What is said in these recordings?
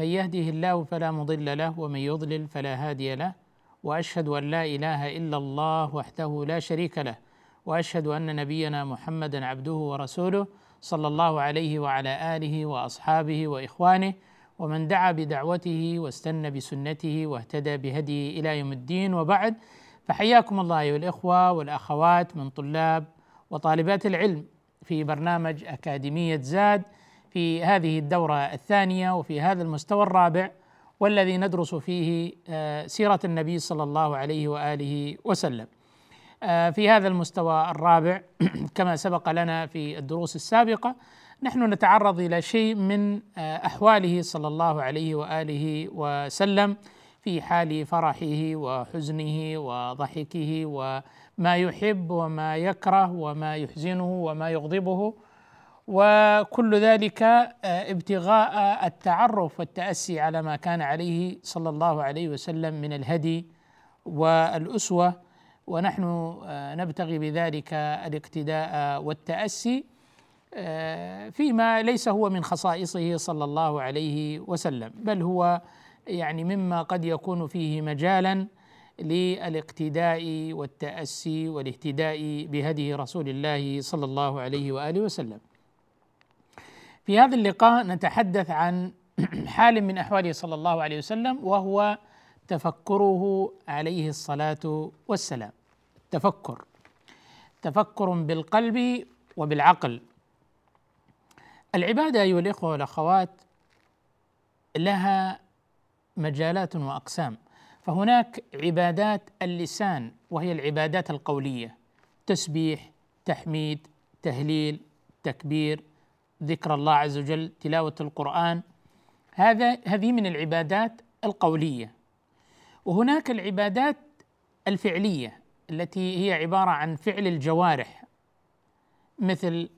من يهده الله فلا مضل له ومن يضلل فلا هادي له وأشهد أن لا إله إلا الله وحده لا شريك له وأشهد أن نبينا محمدا عبده ورسوله صلى الله عليه وعلى آله وأصحابه وإخوانه ومن دعا بدعوته واستنى بسنته واهتدى بهديه إلى يوم الدين وبعد. فحياكم الله أيها الإخوة والأخوات من طلاب وطالبات العلم في برنامج أكاديمية زاد في هذه الدورة الثانية وفي هذا المستوى الرابع والذي ندرس فيه آه، سيرة النبي صلى الله عليه وآله وسلم. آه، في هذا المستوى الرابع كما سبق لنا في الدروس السابقة نحن نتعرض إلى شيء من آه، أحواله صلى الله عليه وآله وسلم في حال فرحه وحزنه وضحكه وما يحب وما يكره وما يحزنه وما يغضبه وكل ذلك ابتغاء التعرف والتأسي على ما كان عليه صلى الله عليه وسلم من الهدي والأسوة ونحن نبتغي بذلك الاقتداء والتأسي فيما ليس هو من خصائصه صلى الله عليه وسلم بل هو يعني مما قد يكون فيه مجالا للاقتداء والتأسي والاهتداء بهدي رسول الله صلى الله عليه وآله وسلم. في هذا اللقاء نتحدث عن حال من أحواله صلى الله عليه وسلم وهو تفكره عليه الصلاة والسلام. تفكر تفكر بالقلب وبالعقل. العبادة أيها الإخوة والأخوات لها مجالات وأقسام فهناك عبادات اللسان وهي العبادات القولية تسبيح تحميد تهليل تكبير ذكر الله عز وجل تلاوة القرآن. هذا هذه من العبادات القولية. وهناك العبادات الفعلية التي هي عبارة عن فعل الجوارح مثل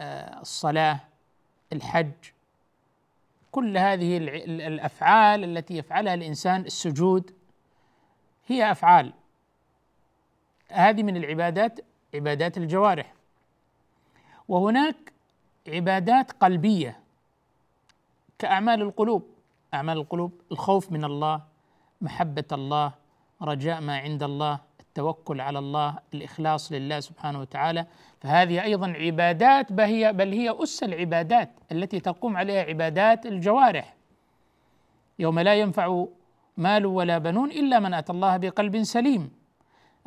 الصلاة الحج. كل هذه الأفعال التي يفعلها الإنسان السجود هي أفعال. هذه من العبادات عبادات الجوارح. وهناك عبادات قلبية كأعمال القلوب. أعمال القلوب الخوف من الله محبة الله رجاء ما عند الله التوكل على الله الإخلاص لله سبحانه وتعالى. فهذه أيضا عبادات بل هي بل هي أس العبادات التي تقوم عليها عبادات الجوارح. يوم لا ينفع مال ولا بنون إلا من أتى الله بقلب سليم.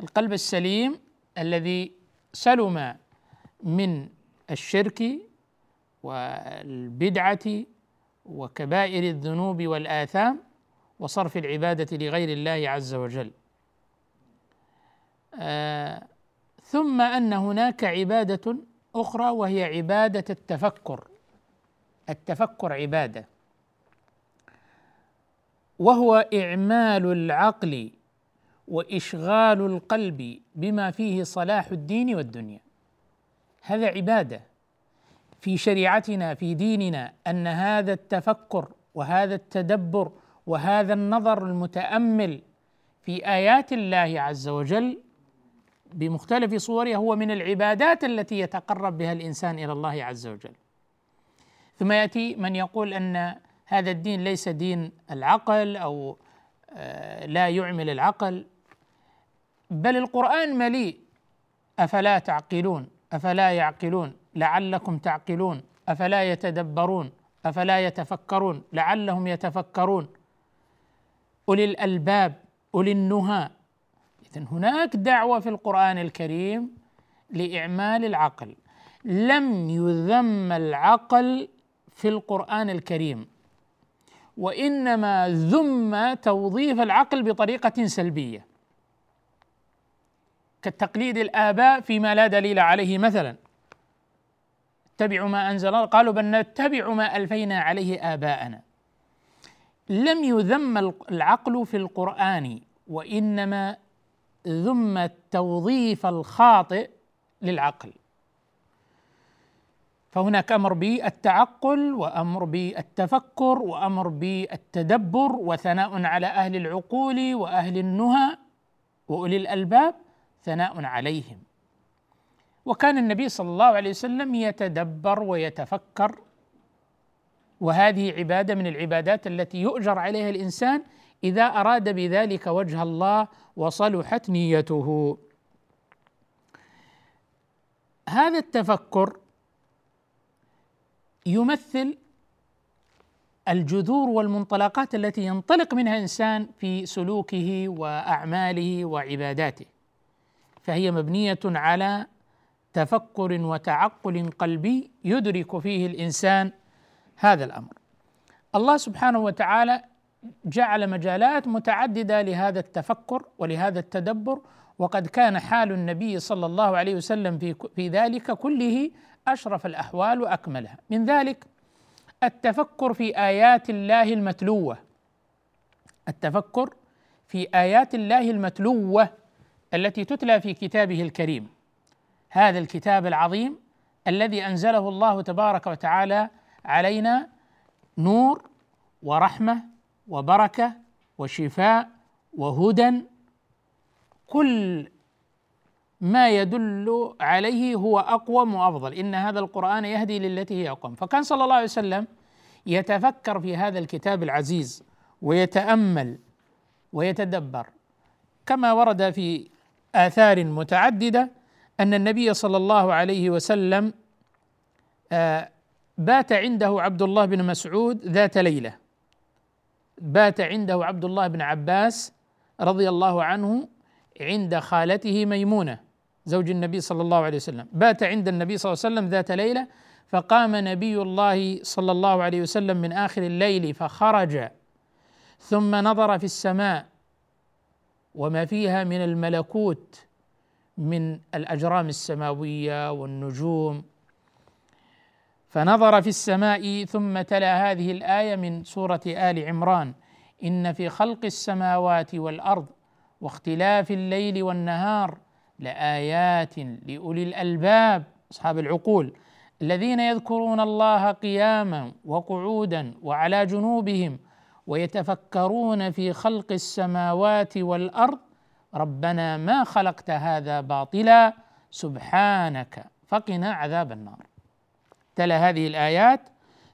القلب السليم الذي سلم من الشرك والبدعة وكبائر الذنوب والآثام وصرف العبادة لغير الله عز وجل. آه ثم أن هناك عبادة أخرى وهي عبادة التفكر. التفكر عبادة. وهو إعمال العقل وإشغال القلب بما فيه صلاح الدين والدنيا. هذا عبادة. في شريعتنا في ديننا أن هذا التفكر وهذا التدبر وهذا النظر المتأمل في آيات الله عز وجل بمختلف صورها هو من العبادات التي يتقرب بها الإنسان إلى الله عز وجل. ثم يأتي من يقول أن هذا الدين ليس دين العقل أو لا يعمل العقل بل القرآن مليء أفلا تعقلون أفلا يعقلون؟ لعلكم تعقلون. أفلا يتدبرون؟ أفلا يتفكرون؟ لعلهم يتفكرون. أولي الألباب أولي النهى. اذا هناك دعوة في القرآن الكريم لإعمال العقل. لم يذم العقل في القرآن الكريم وإنما ذم توظيف العقل بطريقة سلبية. كالتقليد الآباء فيما لا دليل عليه مثلا. اتبعوا ما أنزل الله. قالوا بل نتبع ما ألفينا عليه آباءنا. لم يذم العقل في القرآن وإنما ذم التوظيف الخاطئ للعقل. فهناك أمر بالتعقل وأمر بالتفكر وأمر بالتدبر وثناء على أهل العقول وأهل النهى وأولي الألباب. ثناء عليهم. وكان النبي صلى الله عليه وسلم يتدبر ويتفكر وهذه عبادة من العبادات التي يؤجر عليها الإنسان إذا أراد بذلك وجه الله وصلحت نيته. هذا التفكر يمثل الجذور والمنطلقات التي ينطلق منها إنسان في سلوكه وأعماله وعباداته. فهي مبنية على تفكر وتعقل قلبي يدرك فيه الإنسان هذا الأمر. الله سبحانه وتعالى جعل مجالات متعددة لهذا التفكر ولهذا التدبر وقد كان حال النبي صلى الله عليه وسلم في في ذلك كله أشرف الأحوال وأكملها. من ذلك التفكر في آيات الله المتلوة. التفكر في آيات الله المتلوة التي تتلى في كتابه الكريم. هذا الكتاب العظيم الذي أنزله الله تبارك وتعالى علينا نور ورحمة وبركة وشفاء وهدى. كل ما يدل عليه هو أقوم وأفضل. إن هذا القرآن يهدي للتي هي أقوم. فكان صلى الله عليه وسلم يتفكر في هذا الكتاب العزيز ويتأمل ويتدبر. كما ورد في آثار متعددة أن النبي صلى الله عليه وسلم آه، بات عنده عبد الله بن مسعود ذات ليلة. بات عنده عبد الله بن عباس رضي الله عنه عند خالته ميمونة زوج النبي صلى الله عليه وسلم. بات عند النبي صلى الله عليه وسلم ذات ليلة فقام نبي الله صلى الله عليه وسلم من آخر الليل فخرج ثم نظر في السماء وما فيها من الملكوت من الأجرام السماوية والنجوم. فنظر في السماء ثم تلا هذه الآية من سورة آل عمران. إن في خلق السماوات والأرض واختلاف الليل والنهار لآيات لأولي الألباب أصحاب العقول الذين يذكرون الله قياما وقعودا وعلى جنوبهم ويتفكرون في خلق السماوات والأرض. ربنا ما خلقت هذا باطلا سبحانك. فقنا عذاب النار. تلا هذه الآيات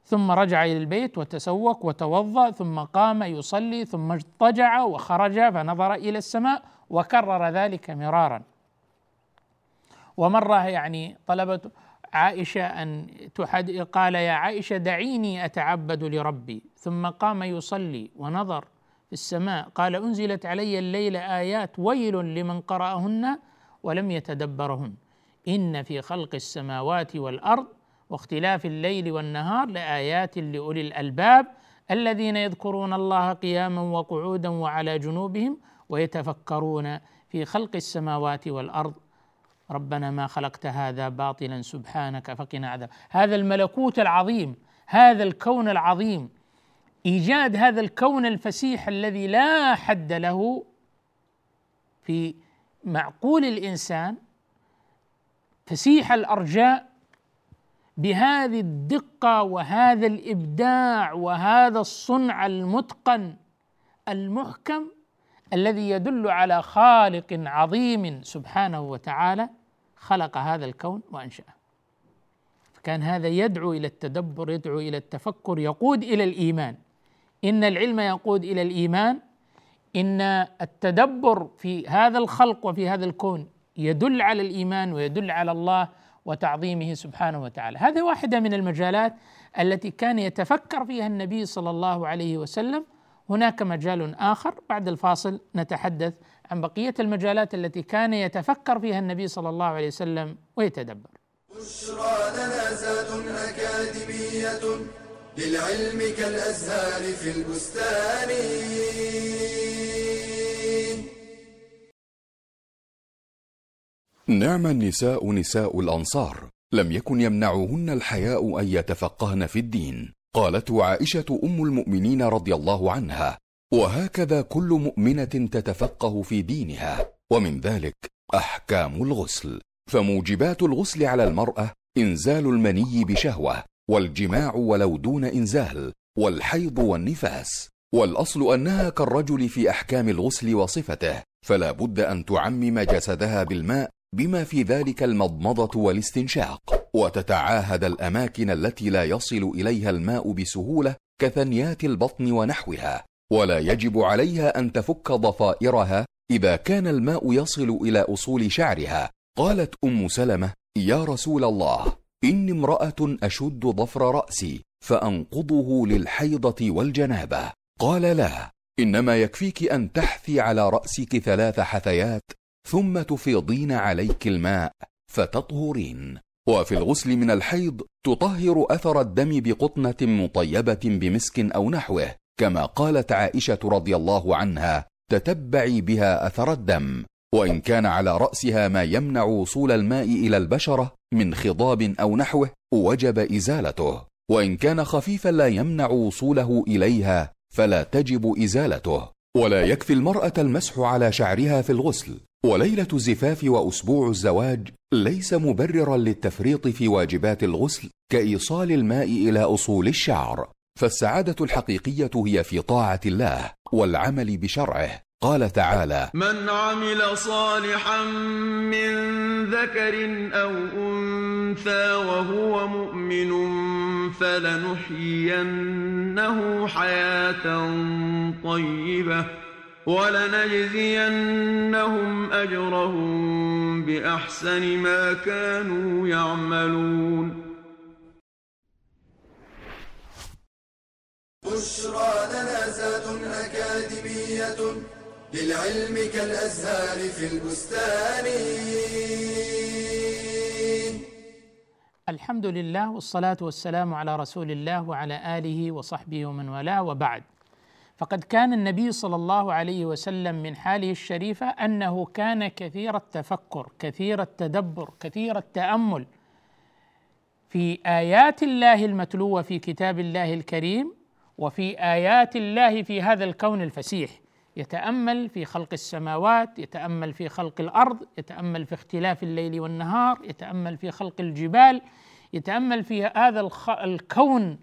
ثم رجع إلى البيت وتسوق وتوضأ ثم قام يصلي ثم اضطجع وخرج فنظر إلى السماء وكرر ذلك مرارا. ومرة يعني طلبت عائشة أن تحد قال يا عائشة دعيني أتعبد لربي. ثم قام يصلي ونظر في السماء. قال أنزلت علي الليل آيات ويل لمن قرأهن ولم يتدبرهن. إن في خلق السماوات والأرض واختلاف الليل والنهار لآيات لأولي الألباب الذين يذكرون الله قياما وقعودا وعلى جنوبهم ويتفكرون في خلق السماوات والأرض. ربنا ما خلقت هذا باطلا سبحانك فقنا عذاب. هذا الملكوت العظيم هذا الكون العظيم إيجاد هذا الكون الفسيح الذي لا حد له في معقول الإنسان فسيح الأرجاء بهذه الدقة وهذا الإبداع وهذا الصنع المتقن المحكم الذي يدل على خالق عظيم سبحانه وتعالى خلق هذا الكون وأنشأه. فكان هذا يدعو إلى التدبر يدعو إلى التفكر يقود إلى الإيمان. إن العلم يقود إلى الإيمان إن التدبر في هذا الخلق وفي هذا الكون يدل على الإيمان ويدل على الله وتعظيمه سبحانه وتعالى. هذه واحدة من المجالات التي كان يتفكر فيها النبي صلى الله عليه وسلم. هناك مجال آخر بعد الفاصل نتحدث عن بقية المجالات التي كان يتفكر فيها النبي صلى الله عليه وسلم ويتدبر. بشرى لنا أكاديمية. للعلم كالأزهار في البستان. نعم النساء نساء الأنصار لم يكن يمنعهن الحياء أن يتفقهن في الدين قالت عائشة أم المؤمنين رضي الله عنها وهكذا كل مؤمنة تتفقه في دينها ومن ذلك أحكام الغسل فموجبات الغسل على المرأة إنزال المني بشهوة والجماع ولو دون إنزال والحيض والنفاس. والأصل أنها كالرجل في أحكام الغسل وصفته فلا بد أن تعمم جسدها بالماء بما في ذلك المضمضة والاستنشاق. وتتعاهد الأماكن التي لا يصل إليها الماء بسهولة كثنيات البطن ونحوها. ولا يجب عليها أن تفك ضفائرها إذا كان الماء يصل إلى أصول شعرها. قالت أم سلمة يا رسول الله. إني امرأة أشد ضفر رأسي فأنقضه للحيضة والجنابة. قال لا إنما يكفيك أن تحثي على رأسك ثلاث حثيات ثم تفيضين عليك الماء فتطهرين. وفي الغسل من الحيض تطهر أثر الدم بقطنة مطيبة بمسك أو نحوه كما قالت عائشة رضي الله عنها تتبعي بها أثر الدم. وإن كان على رأسها ما يمنع وصول الماء إلى البشرة من خضاب أو نحوه وجب إزالته. وإن كان خفيفا لا يمنع وصوله إليها فلا تجب إزالته. ولا يكفي المرأة المسح على شعرها في الغسل. وليلة الزفاف وأسبوع الزواج ليس مبررا للتفريط في واجبات الغسل كإيصال الماء إلى أصول الشعر. فالسعادة الحقيقية هي في طاعة الله والعمل بشرعه. قال تعالى من عمل صالحا من ذكر أو أنثى وهو مؤمن فلنحيينه حياة طيبة ولنجزينهم أجرهم بأحسن ما كانوا يعملون. بشرى لنا زاد أكاديمية للعلم كالأزهار في البستان. الحمد لله والصلاة والسلام على رسول الله وعلى آله وصحبه ومن والاه وبعد. فقد كان النبي صلى الله عليه وسلم من حاله الشريفة أنه كان كثير التفكر كثير التدبر كثير التأمل في آيات الله المتلوة في كتاب الله الكريم وفي آيات الله في هذا الكون الفسيح. يتأمل في خلق السماوات يتأمل في خلق الأرض يتأمل في اختلاف الليل والنهار يتأمل في خلق الجبال يتأمل في هذا الكون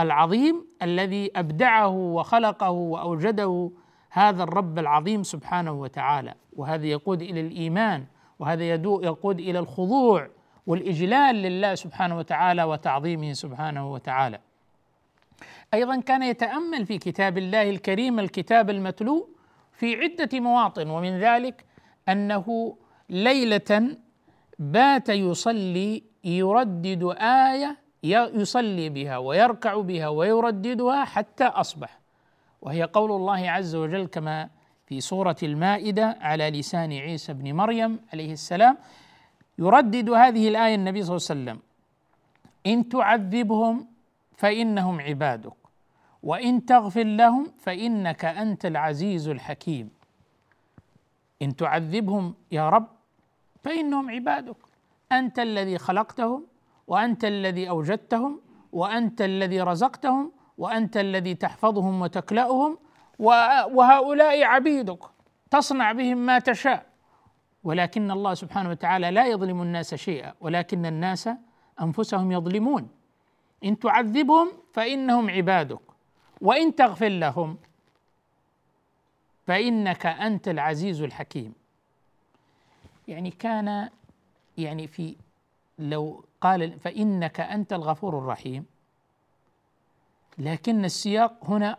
العظيم الذي أبدعه وخلقه وأوجده هذا الرب العظيم سبحانه وتعالى. وهذا يقود إلى الإيمان وهذا يقود إلى الخضوع والإجلال لله سبحانه وتعالى وتعظيمه سبحانه وتعالى. أيضا كان يتأمل في كتاب الله الكريم الكتاب المتلو في عدة مواطن ومن ذلك أنه ليلة بات يصلي يردد آية يصلي بها ويركع بها ويرددها حتى أصبح. وهي قول الله عز وجل كما في سورة المائدة على لسان عيسى بن مريم عليه السلام يردد هذه الآية النبي صلى الله عليه وسلم إن تعذبهم فإنهم عبادك. وإن تغفر لهم فإنك أنت العزيز الحكيم. إن تعذبهم يا رب فإنهم عبادك. أنت الذي خلقتهم وأنت الذي أوجدتهم وأنت الذي رزقتهم وأنت الذي تحفظهم وتكلأهم وهؤلاء عبيدك. تصنع بهم ما تشاء. ولكن الله سبحانه وتعالى لا يظلم الناس شيئا ولكن الناس أنفسهم يظلمون. إن تعذبهم فإنهم عبادك. وإن تغفر لهم فإنك أنت العزيز الحكيم. يعني كان يعني في لو قال فإنك أنت الغفور الرحيم. لكن السياق هنا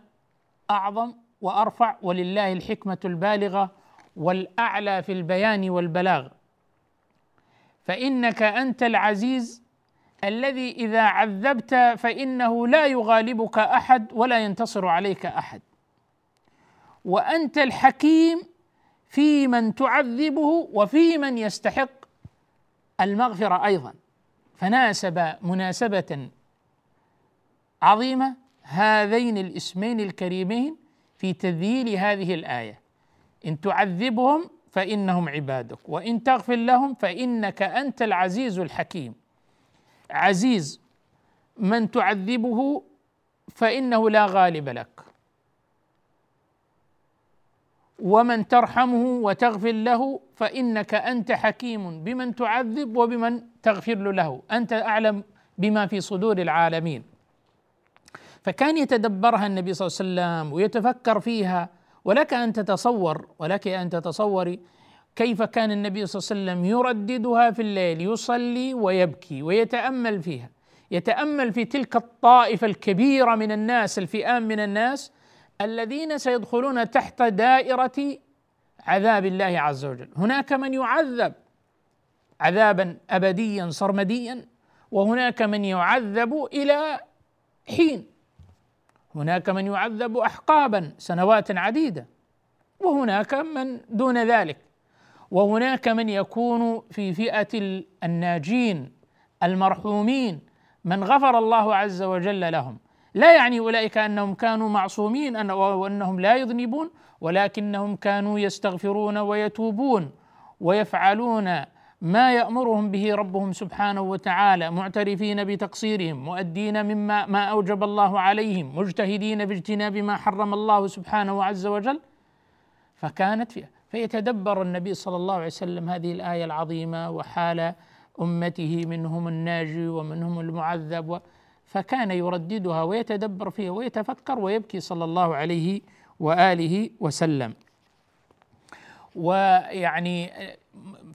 أعظم وأرفع ولله الحكمة البالغة والأعلى في البيان والبلاغ. فإنك أنت العزيز الذي إذا عذبت فإنه لا يغالبك أحد ولا ينتصر عليك أحد. وأنت الحكيم في من تعذبه وفي من يستحق المغفرة أيضا. فناسب مناسبة عظيمة هذين الاسمين الكريمين في تذييل هذه الآية. إن تعذبهم فإنهم عبادك وإن تغفر لهم فإنك أنت العزيز الحكيم. عزيز من تعذبه فإنه لا غالب لك. ومن ترحمه وتغفر له فإنك أنت حكيم بمن تعذب وبمن تغفر له. أنت أعلم بما في صدور العالمين. فكان يتدبرها النبي صلى الله عليه وسلم ويتفكر فيها ولك أن تتصور ولك أن تتصوري كيف كان النبي صلى الله عليه وسلم يرددها في الليل يصلي ويبكي ويتأمل فيها؟ يتأمل في تلك الطائفة الكبيرة من الناس الفئام من الناس الذين سيدخلون تحت دائرة عذاب الله عز وجل. هناك من يعذب عذابا ابديا سرمديا وهناك من يعذب إلى حين. هناك من يعذب احقابا سنوات عديدة وهناك من دون ذلك. وهناك من يكون في فئة الناجين المرحومين من غفر الله عز وجل لهم. لا يعني أولئك أنهم كانوا معصومين وأنهم لا يذنبون ولكنهم كانوا يستغفرون ويتوبون ويفعلون ما يأمرهم به ربهم سبحانه وتعالى معترفين بتقصيرهم مؤدين مما ما أوجب الله عليهم مجتهدين باجتناب ما حرم الله سبحانه عز وجل. فكانت فيها فيتدبر النبي صلى الله عليه وسلم هذه الآية العظيمة وحال أمته منهم الناجي ومنهم المعذب فكان يرددها ويتدبر فيها ويتفكر ويبكي صلى الله عليه وآله وسلم. ويعني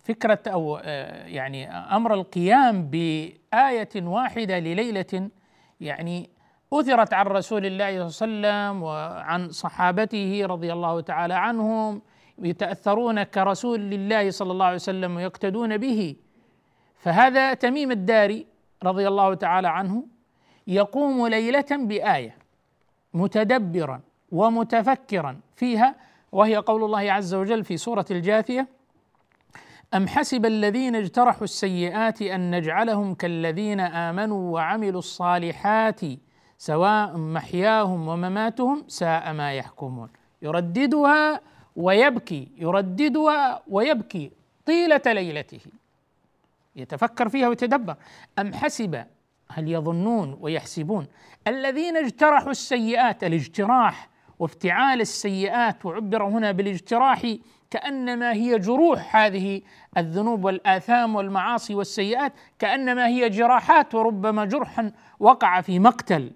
فكرة أو يعني أمر القيام بآية واحدة لليلة يعني اثرت عن رسول الله صلى الله عليه وسلم وعن صحابته رضي الله تعالى عنهم يتأثرون كرسول الله صلى الله عليه وسلم ويقتدون به. فهذا تميم الداري رضي الله تعالى عنه يقوم ليلة بآية متدبرا ومتفكرا فيها وهي قول الله عز وجل في سورة الجاثية أم حسب الذين اجترحوا السيئات أن نجعلهم كالذين آمنوا وعملوا الصالحات سواء محياهم ومماتهم ساء ما يحكمون. يرددها ويبكي يرددها ويبكي طيلة ليلته. يتفكر فيها ويتدبر. أم حسب هل يظنون ويحسبون؟ الذين اجترحوا السيئات الاجتراح وافتعال السيئات وعبر هنا بالاجتراح كأنما هي جروح هذه الذنوب والآثام والمعاصي والسيئات كأنما هي جراحات وربما جرحا وقع في مقتل.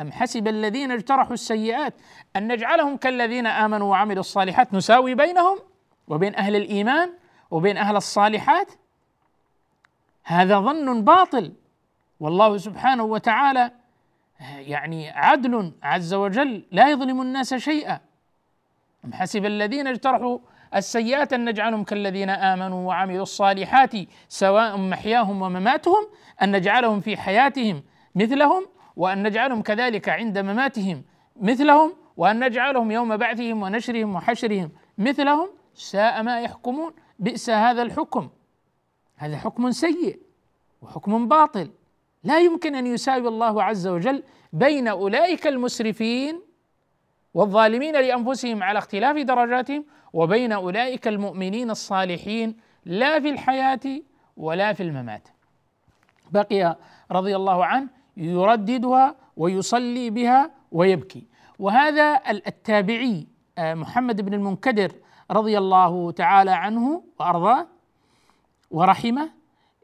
أم حسب الذين اجترحوا السيئات أن نجعلهم كالذين آمنوا وعملوا الصالحات نساوي بينهم وبين أهل الإيمان وبين أهل الصالحات؟ هذا ظن باطل. والله سبحانه وتعالى يعني عدل عز وجل لا يظلم الناس شيئا. أم حسب الذين اجترحوا السيئات أن نجعلهم كالذين آمنوا وعملوا الصالحات سواء محياهم ومماتهم أن نجعلهم في حياتهم مثلهم وأن نجعلهم كذلك عند مماتهم مثلهم وأن نجعلهم يوم بعثهم ونشرهم وحشرهم مثلهم. ساء ما يحكمون بئس هذا الحكم. هذا حكم سيء وحكم باطل. لا يمكن أن يساوي الله عز وجل بين أولئك المسرفين والظالمين لأنفسهم على اختلاف درجاتهم وبين أولئك المؤمنين الصالحين لا في الحياة ولا في الممات. بقي رضي الله عنه يرددها ويصلي بها ويبكي. وهذا التابعي آه، محمد بن المنكدر رضي الله تعالى عنه وأرضاه ورحمه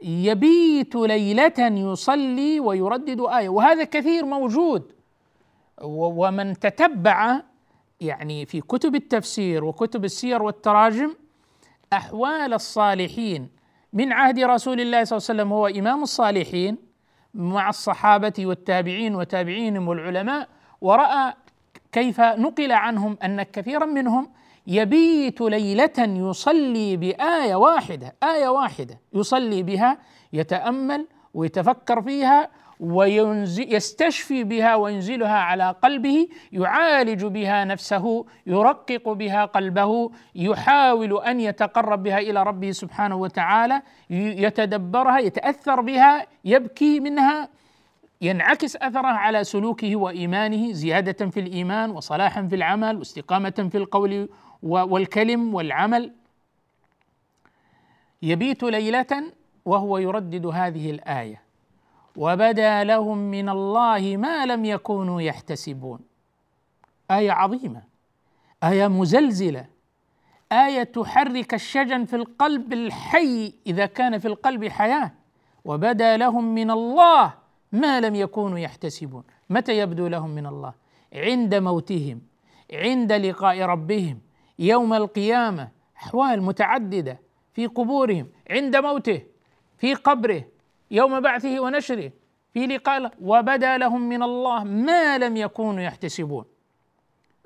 يبيت ليلة يصلي ويردد آية. وهذا كثير موجود. ومن تتبع يعني في كتب التفسير وكتب السير والتراجم أحوال الصالحين من عهد رسول الله صلى الله عليه وسلم هو إمام الصالحين مع الصحابة والتابعين وتابعينهم والعلماء ورأى كيف نقل عنهم أن كثيرا منهم يبيت ليلة يصلي بآية واحدة آية واحدة يصلي بها يتأمل ويتفكر فيها ويستشفي بها وينزلها على قلبه يعالج بها نفسه يرقق بها قلبه يحاول أن يتقرب بها إلى ربه سبحانه وتعالى يتدبرها يتأثر بها يبكي منها ينعكس اثرها على سلوكه وإيمانه زيادة في الإيمان وصلاحا في العمل واستقامة في القول والكلم والعمل. يبيت ليلة وهو يردد هذه الآية. وبدا لهم من الله ما لم يكونوا يحتسبون. آية عظيمة آية مزلزلة آية تحرك الشجن في القلب الحي إذا كان في القلب حياة. وبدا لهم من الله ما لم يكونوا يحتسبون. متى يبدو لهم من الله؟ عند موتهم عند لقاء ربهم يوم القيامة أحوال متعددة في قبورهم عند موته في قبره. يوم بعثه ونشره. في لقاء وبدا لهم من الله ما لم يكونوا يحتسبون.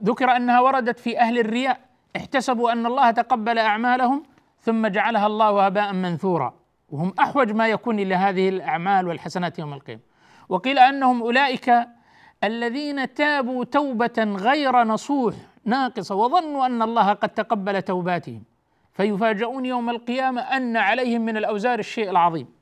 ذكر أنها وردت في أهل الرياء احتسبوا أن الله تقبل أعمالهم ثم جعلها الله هباء منثورا. وهم أحوج ما يكون إلى هذه الأعمال والحسنات يوم القيامة. وقيل أنهم أولئك الذين تابوا توبة غير نصوح ناقصة وظنوا أن الله قد تقبل توباتهم. فيفاجؤون يوم القيامة أن عليهم من الأوزار الشيء العظيم.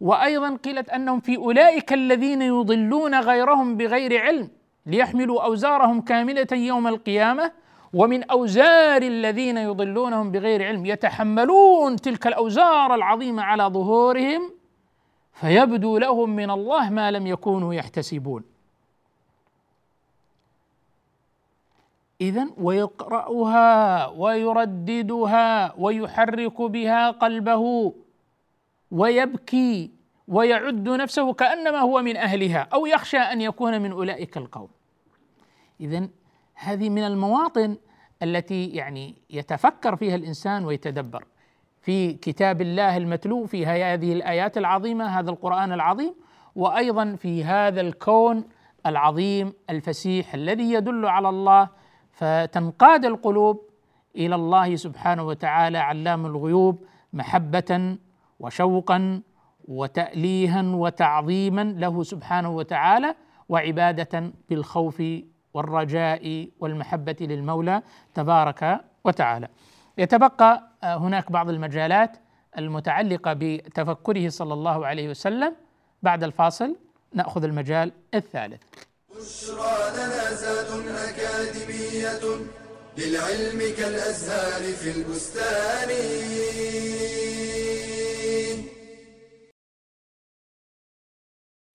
وأيضا قيلت أنهم في أولئك الذين يضلون غيرهم بغير علم ليحملوا أوزارهم كاملة يوم القيامة ومن أوزار الذين يضلونهم بغير علم يتحملون تلك الأوزار العظيمة على ظهورهم فيبدو لهم من الله ما لم يكونوا يحتسبون. اذا ويقرأها ويرددها ويحرك بها قلبه. ويبكي ويعد نفسه كأنما هو من أهلها أو يخشى أن يكون من أولئك القوم. اذا هذه من المواطن التي يعني يتفكر فيها الإنسان ويتدبر. في كتاب الله المتلو في هذه الآيات العظيمة هذا القرآن العظيم وأيضا في هذا الكون العظيم الفسيح الذي يدل على الله فتنقاد القلوب إلى الله سبحانه وتعالى علام الغيوب محبة وشوقا وتأليها وتعظيما له سبحانه وتعالى وعبادة بالخوف والرجاء والمحبة للمولى تبارك وتعالى. يتبقى هناك بعض المجالات المتعلقة بتفكره صلى الله عليه وسلم بعد الفاصل نأخذ المجال الثالث. بشرى لنا أكاديمية للعلم كالأزهار في البستان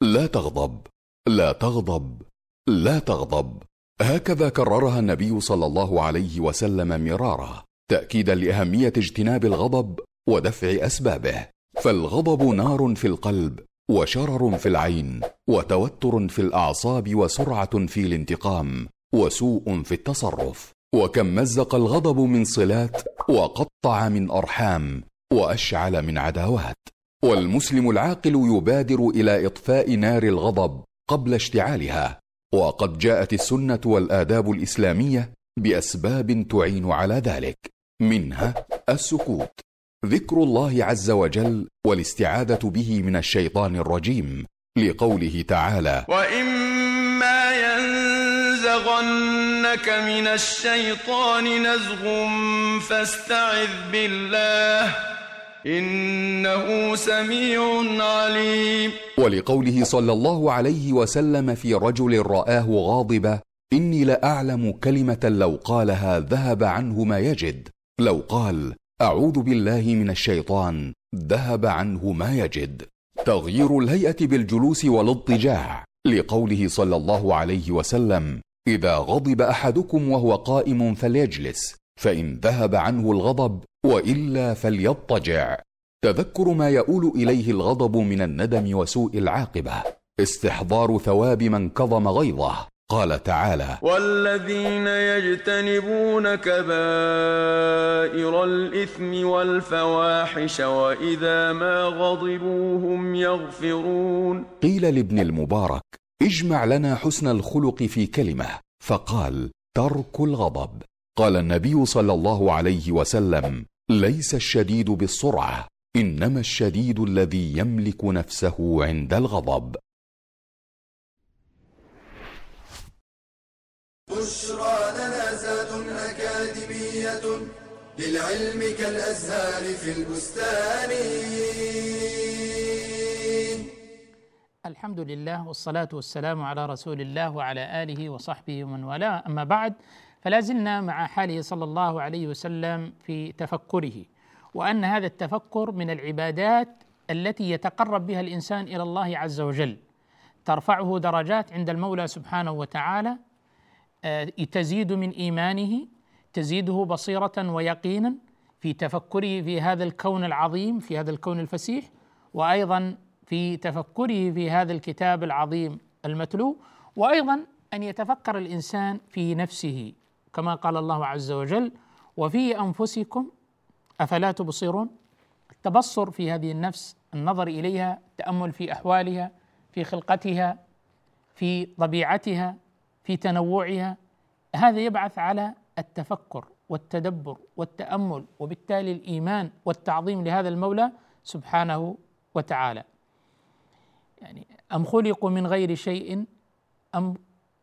لا تغضب. لا تغضب. لا تغضب. هكذا كررها النبي صلى الله عليه وسلم مرارا تأكيدا لأهمية اجتناب الغضب ودفع أسبابه. فالغضب نار في القلب وشرر في العين وتوتر في الأعصاب وسرعة في الانتقام وسوء في التصرف. وكم مزق الغضب من صلات وقطع من أرحام وأشعل من عداوات. والمسلم العاقل يبادر إلى إطفاء نار الغضب قبل اشتعالها. وقد جاءت السنة والآداب الإسلامية بأسباب تعين على ذلك. منها السكوت. ذكر الله عز وجل والاستعاذة به من الشيطان الرجيم لقوله تعالى واما ينزغنك من الشيطان نزغ فاستعذ بالله إنه سميع عليم. ولقوله صلى الله عليه وسلم في رجل رآه غاضبا إني لأعلم كلمة لو قالها ذهب عنه ما يجد. لو قال أعوذ بالله من الشيطان ذهب عنه ما يجد. تغيير الهيئة بالجلوس والاضطجاع. لقوله صلى الله عليه وسلم إذا غضب أحدكم وهو قائم فليجلس. فإن ذهب عنه الغضب وإلا فليضطجع. تذكر ما يؤول إليه الغضب من الندم وسوء العاقبة. استحضار ثواب من كظم غيظه. قال تعالى والذين يجتنبون كبائر الإثم والفواحش وإذا ما غضبوا هم يغفرون. قيل لابن المبارك اجمع لنا حسن الخلق في كلمة. فقال ترك الغضب. قال النبي صلى الله عليه وسلم ليس الشديد بالسرعة إنما الشديد الذي يملك نفسه عند الغضب. بشرى لنا زاد أكاديمية للعلم كالأزهار في البستان. الحمد لله والصلاة والسلام على رسول الله وعلى آله وصحبه ومن والاه. أما بعد فلا زلنا مع حاله صلى الله عليه وسلم في تفكره وأن هذا التفكر من العبادات التي يتقرب بها الإنسان إلى الله عز وجل ترفعه درجات عند المولى سبحانه وتعالى آه، تزيد من إيمانه تزيده بصيرة ويقينا في تفكره في هذا الكون العظيم في هذا الكون الفسيح وأيضا في تفكره في هذا الكتاب العظيم المتلو وأيضا أن يتفكر الإنسان في نفسه. كما قال الله عز وجل وفي أنفسكم أفلا تبصرون؟ التبصر في هذه النفس النظر إليها التأمل في أحوالها في خلقتها في طبيعتها في تنوعها هذا يبعث على التفكر والتدبر والتأمل وبالتالي الإيمان والتعظيم لهذا المولى سبحانه وتعالى. يعني أم خلقوا من غير شيء أم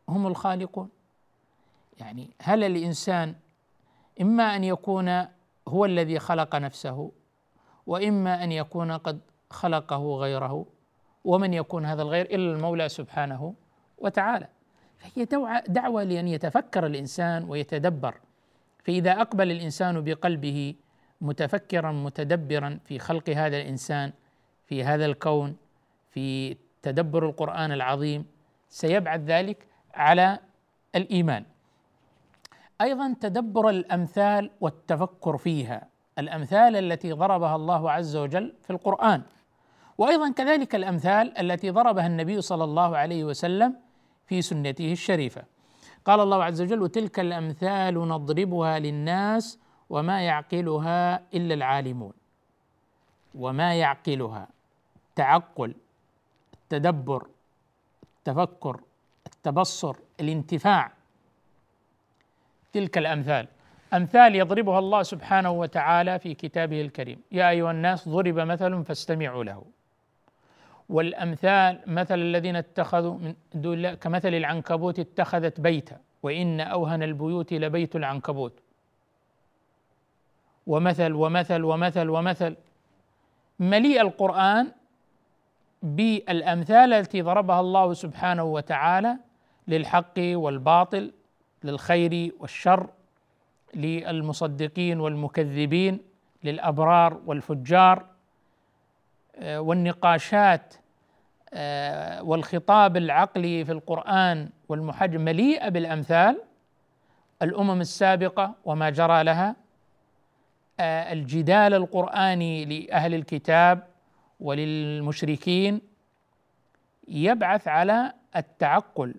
هم الخالقون؟ يعني هل الإنسان إما أن يكون هو الذي خلق نفسه وإما أن يكون قد خلقه غيره ومن يكون هذا الغير إلا المولى سبحانه وتعالى. فهي دعوة لأن يتفكر الإنسان ويتدبر. فإذا أقبل الإنسان بقلبه متفكرا متدبرا في خلق هذا الإنسان في هذا الكون في تدبر القرآن العظيم سيبعث ذلك على الإيمان. أيضا تدبر الأمثال والتفكر فيها الأمثال التي ضربها الله عز وجل في القرآن. وأيضا كذلك الأمثال التي ضربها النبي صلى الله عليه وسلم في سنته الشريفة. قال الله عز وجل وتلك الأمثال نضربها للناس وما يعقلها إلا العالمون. وما يعقلها تعقل التدبر التفكر التبصر الانتفاع. تلك الأمثال. أمثال يضربها الله سبحانه وتعالى في كتابه الكريم. يا أيها الناس ضرب مثل فاستمعوا له. والأمثال مثل الذين اتخذوا من دون الله كمثل العنكبوت اتخذت بيتا وإن أوهن البيوت لبيت العنكبوت. ومثل ومثل ومثل ومثل. مليء القرآن بالأمثال التي ضربها الله سبحانه وتعالى للحق والباطل. للخير والشر للمصدقين والمكذبين للأبرار والفجار آه، والنقاشات آه، والخطاب العقلي في القرآن والمحج مليئة بالأمثال الأمم السابقة وما جرى لها آه، الجدال القرآني لأهل الكتاب وللمشركين يبعث على التعقل.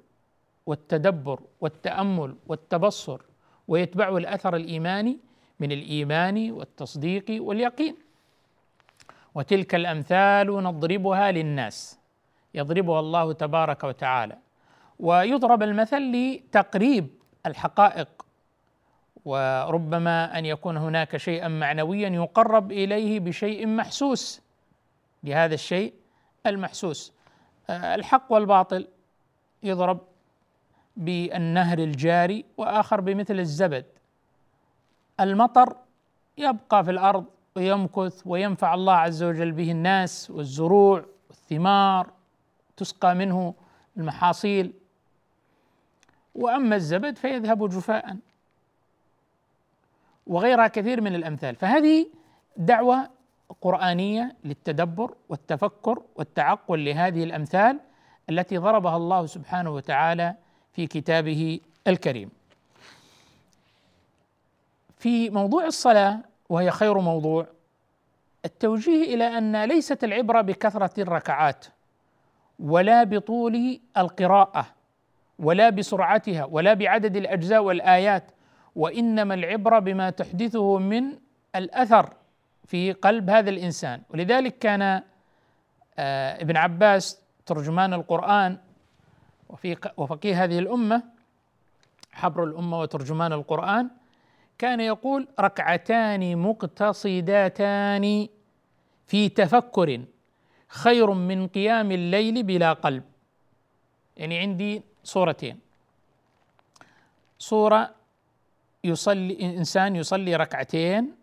والتدبر والتأمل والتبصر ويتبعه الأثر الإيماني من الإيمان والتصديق واليقين. وتلك الأمثال نضربها للناس يضربها الله تبارك وتعالى. ويضرب المثل لتقريب الحقائق. وربما أن يكون هناك شيئا معنويا يقرب إليه بشيء محسوس لهذا الشيء المحسوس. آه، الحق والباطل يضرب بالنهر الجاري وآخر بمثل الزبد. المطر يبقى في الأرض ويمكث وينفع الله عز وجل به الناس والزروع والثمار تسقى منه المحاصيل. وأما الزبد فيذهب جفاء وغيرها كثير من الأمثال. فهذه دعوة قرآنية للتدبر والتفكر والتعقل لهذه الأمثال التي ضربها الله سبحانه وتعالى في كتابه الكريم. في موضوع الصلاة وهي خير موضوع التوجيه إلى أن ليست العبرة بكثرة الركعات ولا بطول القراءة ولا بسرعتها ولا بعدد الأجزاء والآيات وإنما العبرة بما تحدثه من الأثر في قلب هذا الإنسان ولذلك كان آه، ابن عباس ترجمان القرآن وفي وفقيه هذه الأمة حبر الأمة وترجمان القرآن كان يقول ركعتان مقتصداتان في تفكر خير من قيام الليل بلا قلب. يعني عندي صورتين. صورة يصلي إنسان يصلي ركعتين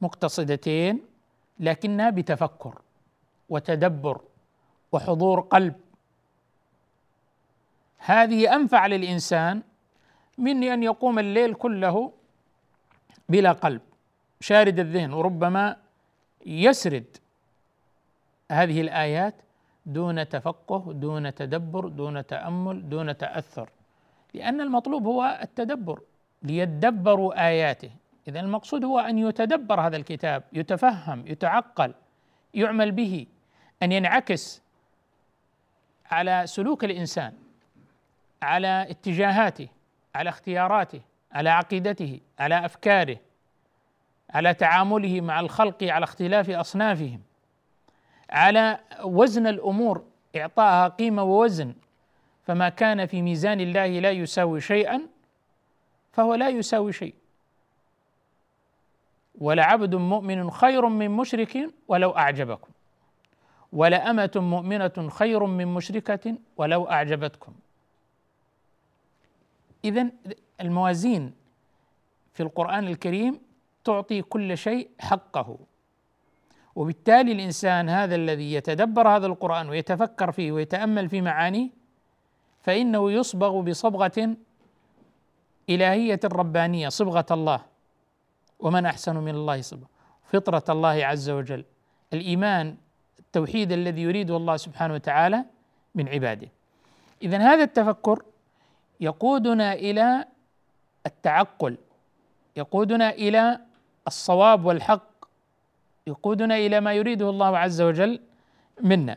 مقتصدتين لكنها بتفكر وتدبر وحضور قلب. هذه أنفع للإنسان من أن يقوم الليل كله بلا قلب شارد الذهن وربما يسرد هذه الآيات دون تفقه دون تدبر دون تأمل دون تأثر. لأن المطلوب هو التدبر ليدبروا آياته. إذا المقصود هو أن يتدبر هذا الكتاب يتفهم يتعقل يعمل به أن ينعكس على سلوك الإنسان. على اتجاهاته على اختياراته على عقيدته على أفكاره على تعامله مع الخلق على اختلاف أصنافهم على وزن الأمور إعطائها قيمة ووزن. فما كان في ميزان الله لا يساوي شيئا فهو لا يساوي شيء. ولعبد مؤمن خير من مشرك ولو أعجبكم ولأمة مؤمنة خير من مشركة ولو أعجبتكم. إذا الموازين في القرآن الكريم تعطي كل شيء حقه. وبالتالي الإنسان هذا الذي يتدبر هذا القرآن ويتفكر فيه ويتأمل في معانيه فإنه يصبغ بصبغة إلهية ربانية صبغة الله. ومن أحسن من الله صبغة؟ فطرة الله عز وجل. الإيمان التوحيد الذي يريده الله سبحانه وتعالى من عباده. إذا هذا التفكر يقودنا إلى التعقل يقودنا إلى الصواب والحق يقودنا إلى ما يريده الله عز وجل منا.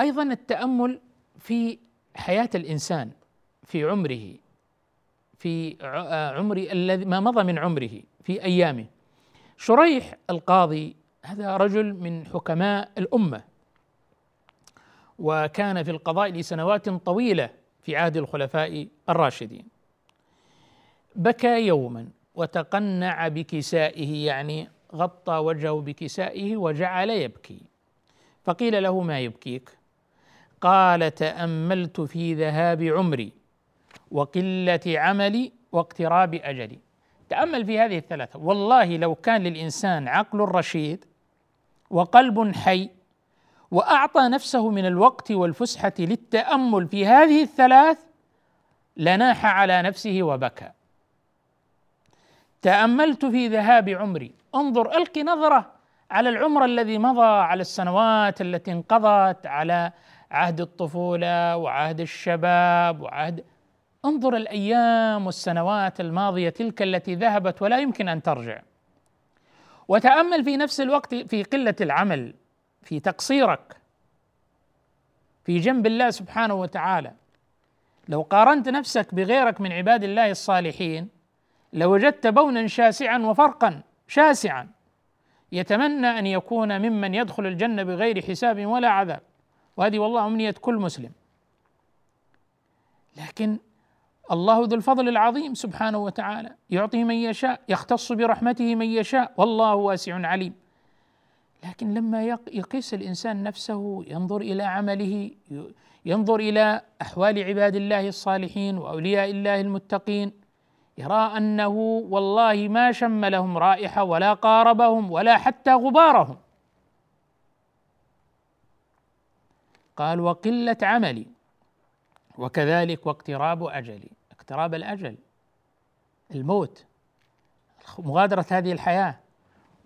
أيضا التأمل في حياة الإنسان في عمره في عمر الذي ما مضى من عمره في أيامه. شريح القاضي هذا رجل من حكماء الأمة. وكان في القضاء لسنوات طويلة في عهد الخلفاء الراشدين. بكى يوما وتقنع بكسائه يعني غطى وجهه بكسائه وجعل يبكي. فقيل له ما يبكيك؟ قال تأملت في ذهاب عمري وقلة عملي واقتراب أجلي. تأمل في هذه الثلاثة. والله لو كان للإنسان عقل رشيد وقلب حي وأعطى نفسه من الوقت والفسحة للتأمل في هذه الثلاث لناح على نفسه وبكى. تأملت في ذهاب عمري. انظر ألق نظرة على العمر الذي مضى على السنوات التي انقضت على عهد الطفولة وعهد الشباب وعهد انظر الأيام والسنوات الماضية تلك التي ذهبت ولا يمكن أن ترجع. وتأمل في نفس الوقت في قلة العمل. في تقصيرك في جنب الله سبحانه وتعالى. لو قارنت نفسك بغيرك من عباد الله الصالحين لوجدت بونا شاسعا وفرقا شاسعا. يتمنى أن يكون ممن يدخل الجنة بغير حساب ولا عذاب. وهذه والله أمنية كل مسلم. لكن الله ذو الفضل العظيم سبحانه وتعالى يعطي من يشاء يختص برحمته من يشاء. والله واسع عليم. لكن لما يقيس الإنسان نفسه ينظر إلى عمله ينظر إلى أحوال عباد الله الصالحين وأولياء الله المتقين يرى أنه والله ما شم لهم رائحة ولا قاربهم ولا حتى غبارهم. قال وقلة عملي وكذلك واقتراب أجلي. اقتراب الأجل الموت مغادرة هذه الحياة.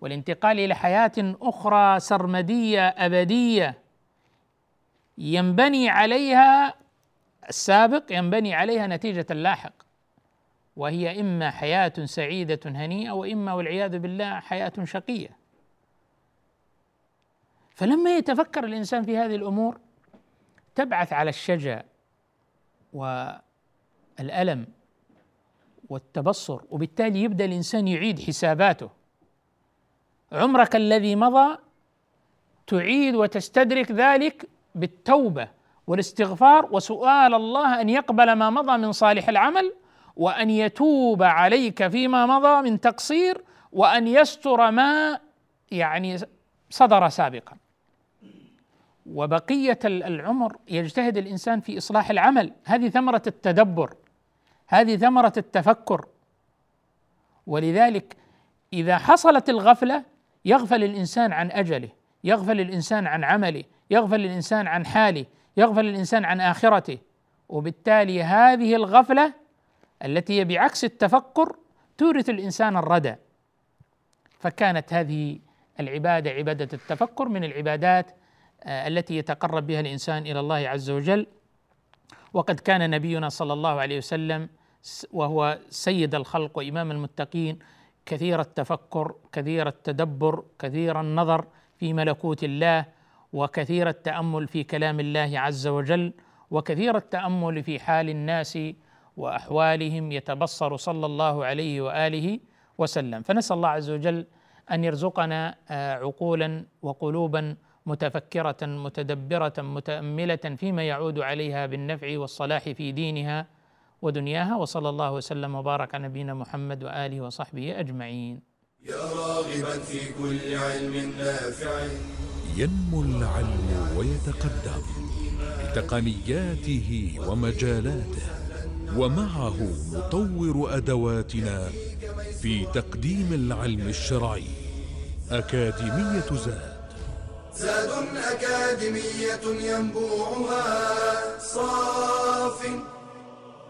والانتقال إلى حياة أخرى سرمدية أبدية. ينبني عليها السابق ينبني عليها نتيجة اللاحق. وهي إما حياة سعيدة هنيئة وإما والعياذ بالله حياة شقية. فلما يتفكر الإنسان في هذه الأمور تبعث على الشجا والألم والتبصر وبالتالي يبدأ الإنسان يعيد حساباته. عمرك الذي مضى تعيد وتستدرك ذلك بالتوبة والاستغفار وسؤال الله أن يقبل ما مضى من صالح العمل وأن يتوب عليك فيما مضى من تقصير وأن يستر ما يعني صدر سابقا. وبقية العمر يجتهد الإنسان في إصلاح العمل. هذه ثمرة التدبر هذه ثمرة التفكر. ولذلك إذا حصلت الغفلة يغفل الإنسان عن أجله يغفل الإنسان عن عمله يغفل الإنسان عن حاله يغفل الإنسان عن آخرته. وبالتالي هذه الغفلة التي هي بعكس التفكر تورث الإنسان الردى. فكانت هذه العبادة عبادة التفكر من العبادات آه، التي يتقرب بها الإنسان إلى الله عز وجل. وقد كان نبينا صلى الله عليه وسلم وهو سيد الخلق وإمام المتقين كثير التفكر كثير التدبر كثير النظر في ملكوت الله وكثير التأمل في كلام الله عز وجل وكثير التأمل في حال الناس وأحوالهم يتبصر صلى الله عليه وآله وسلم. فنسأل الله عز وجل أن يرزقنا آه، عقولا وقلوبا متفكرة متدبرة متأملة فيما يعود عليها بالنفع والصلاح في دينها ودنياها وصلى الله وسلم وبارك على نبينا محمد وآله وصحبه أجمعين. يا راغبا في كل علم نافع. ينمو العلم ويتقدم بتقنياته ومجالاته ومعه نطور أدواتنا في تقديم العلم الشرعي. أكاديمية زاد. زاد أكاديمية ينبوعها صاف